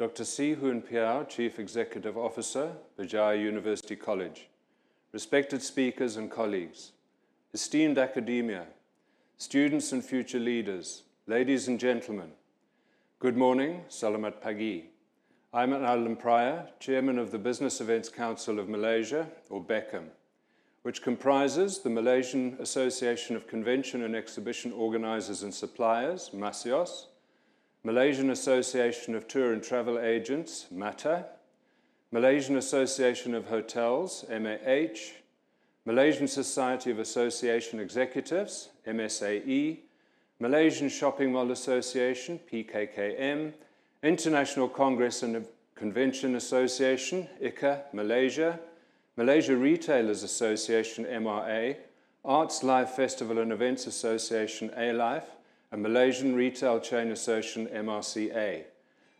Dr. Si Hoon Piao, Chief Executive Officer, Berjaya University College, respected speakers and colleagues, esteemed academia, students and future leaders, ladies and gentlemen, good morning, Salamat Pagi. I'm Alan Pryor, Chairman of the Business Events Council of Malaysia, or BCEM, which comprises the Malaysian Association of Convention and Exhibition Organizers and Suppliers, MACEOS, Malaysian Association of Tour and Travel Agents, MATA, Malaysian Association of Hotels, MAH, Malaysian Society of Association Executives, MSAE, Malaysian Shopping Mall Association, PKKM, International Congress and Convention Association, ICCA, Malaysia, Malaysia Retailers Association, MRA, Arts Live Festival and Events Association, ALIFE, a Malaysian Retail Chain Association, MRCA.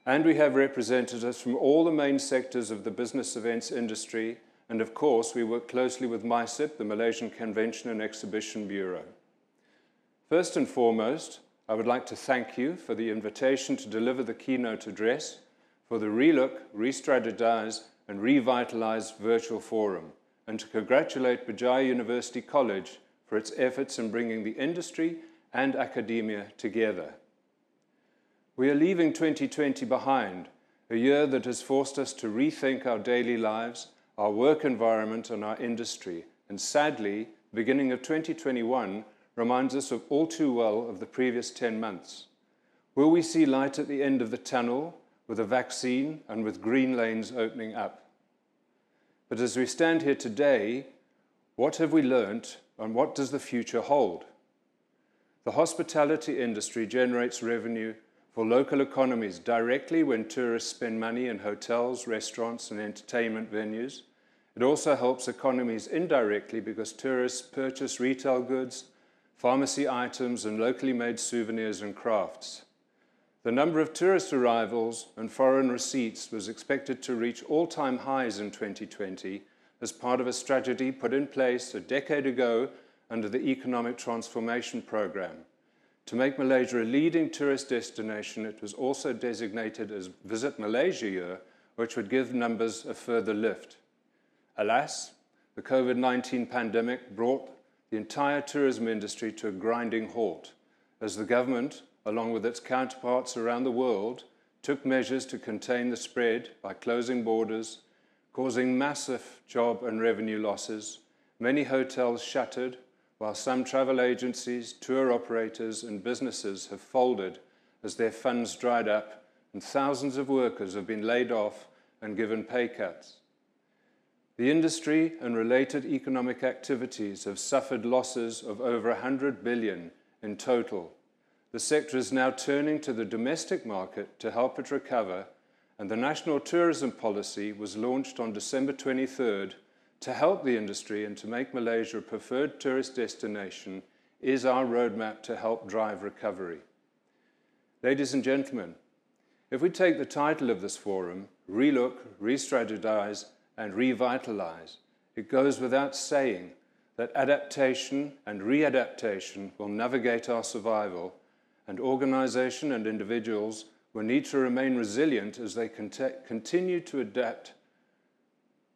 And we have representatives from all the main sectors of the business events industry, and of course, we work closely with MyCEB, the Malaysian Convention and Exhibition Bureau. First and foremost, I would like to thank you for the invitation to deliver the keynote address for the Relook, Restrategize, and Revitalize virtual forum, and to congratulate Berjaya University College for its efforts in bringing the industry and academia together. We are leaving 2020 behind, a year that has forced us to rethink our daily lives, our work environment, and our industry. And sadly, the beginning of 2021 reminds us of all too well of the previous 10 months. Will we see light at the end of the tunnel with a vaccine and with green lanes opening up? But as we stand here today, what have we learnt and what does the future hold? The hospitality industry generates revenue for local economies directly when tourists spend money in hotels, restaurants, and entertainment venues. It also helps economies indirectly because tourists purchase retail goods, pharmacy items, and locally made souvenirs and crafts. The number of tourist arrivals and foreign receipts was expected to reach all-time highs in 2020 as part of a strategy put in place a decade ago under the Economic Transformation Programme. To make Malaysia a leading tourist destination, it was also designated as Visit Malaysia Year, which would give numbers a further lift. Alas, the COVID-19 pandemic brought the entire tourism industry to a grinding halt as the government, along with its counterparts around the world, took measures to contain the spread by closing borders, causing massive job and revenue losses. Many hotels shuttered, while some travel agencies, tour operators, and businesses have folded as their funds dried up and thousands of workers have been laid off and given pay cuts. The industry and related economic activities have suffered losses of over 100 billion in total. The sector is now turning to the domestic market to help it recover, and the National Tourism Policy was launched on December 23rd to help the industry and to make Malaysia a preferred tourist destination is our roadmap to help drive recovery. Ladies and gentlemen, if we take the title of this forum, Relook, Restrategize, and Revitalize, it goes without saying that adaptation and readaptation will navigate our survival, and organization and individuals will need to remain resilient as they continue to adapt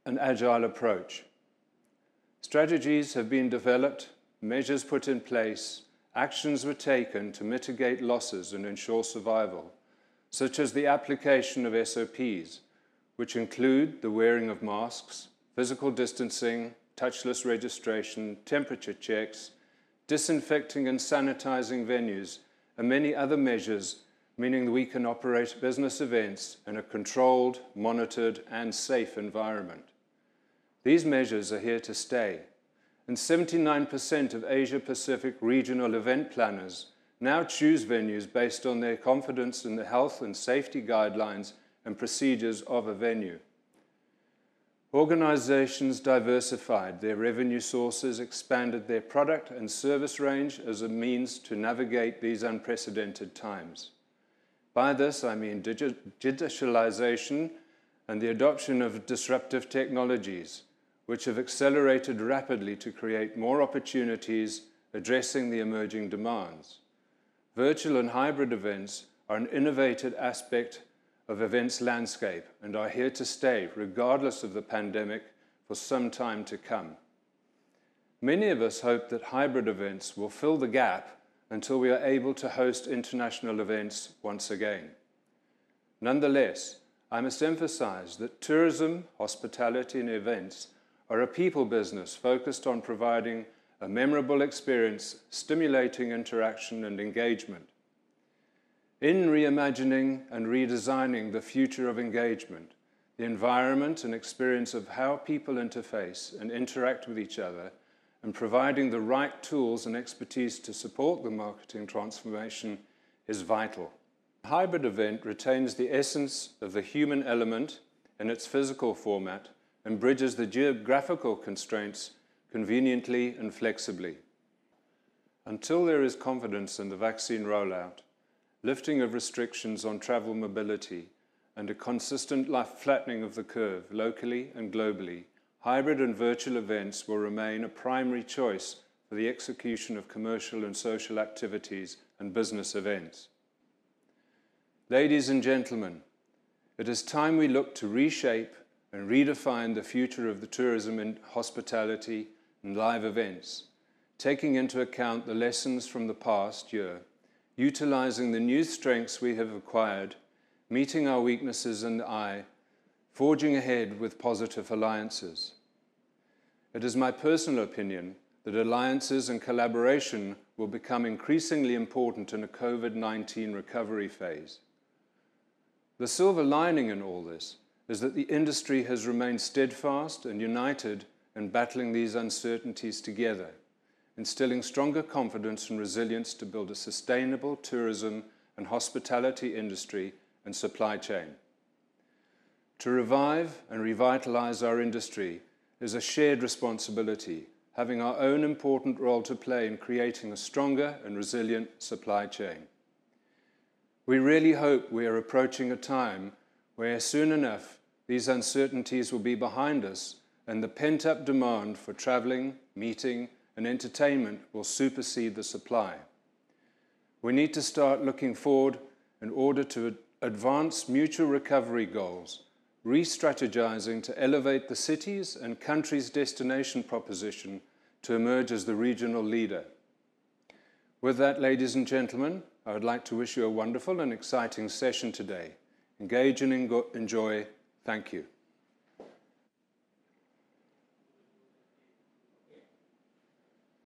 an agile approach. Strategies have been developed, measures put in place, actions were taken to mitigate losses and ensure survival, such as the application of SOPs, which include the wearing of masks, physical distancing, touchless registration, temperature checks, disinfecting and sanitizing venues, and many other measures meaning that we can operate business events in a controlled, monitored, and safe environment. These measures are here to stay, and 79% of Asia-Pacific regional event planners now choose venues based on their confidence in the health and safety guidelines and procedures of a venue. Organizations diversified their revenue sources, expanded their product and service range as a means to navigate these unprecedented times. By this, I mean digi digitalization and the adoption of disruptive technologies, which have accelerated rapidly to create more opportunities addressing the emerging demands. Virtual and hybrid events are an innovative aspect of events landscape and are here to stay, regardless of the pandemic, for some time to come. Many of us hope that hybrid events will fill the gap until we are able to host international events once again. Nonetheless, I must emphasize that tourism, hospitality, and events are a people business focused on providing a memorable experience, stimulating interaction and engagement. In reimagining and redesigning the future of engagement, the environment and experience of how people interface and interact with each other, and providing the right tools and expertise to support the marketing transformation is vital. Hybrid event retains the essence of the human element in its physical format and bridges the geographical constraints conveniently and flexibly. Until there is confidence in the vaccine rollout, lifting of restrictions on travel mobility, and a consistent flattening of the curve locally and globally, hybrid and virtual events will remain a primary choice for the execution of commercial and social activities and business events. Ladies and gentlemen, it is time we look to reshape and redefine the future of the tourism and hospitality and live events, taking into account the lessons from the past year, utilizing the new strengths we have acquired meeting our weaknesses and I, forging ahead with positive alliances. It is my personal opinion that alliances and collaboration will become increasingly important in a COVID 19 recovery phase. The silver lining in all this is that the industry has remained steadfast and united in battling these uncertainties together, instilling stronger confidence and resilience to build a sustainable tourism and hospitality industry and supply chain. To revive and revitalize our industry is a shared responsibility, having our own important role to play in creating a stronger and resilient supply chain. We really hope we are approaching a time where soon enough these uncertainties will be behind us and the pent up demand for travelling, meeting, and entertainment will supersede the supply. We need to start looking forward in order to advance mutual recovery goals, re strategizing to elevate the city's and country's destination proposition to emerge as the regional leader. With that, ladies and gentlemen, I would like to wish you a wonderful and exciting session today. Engage and enjoy. Thank you.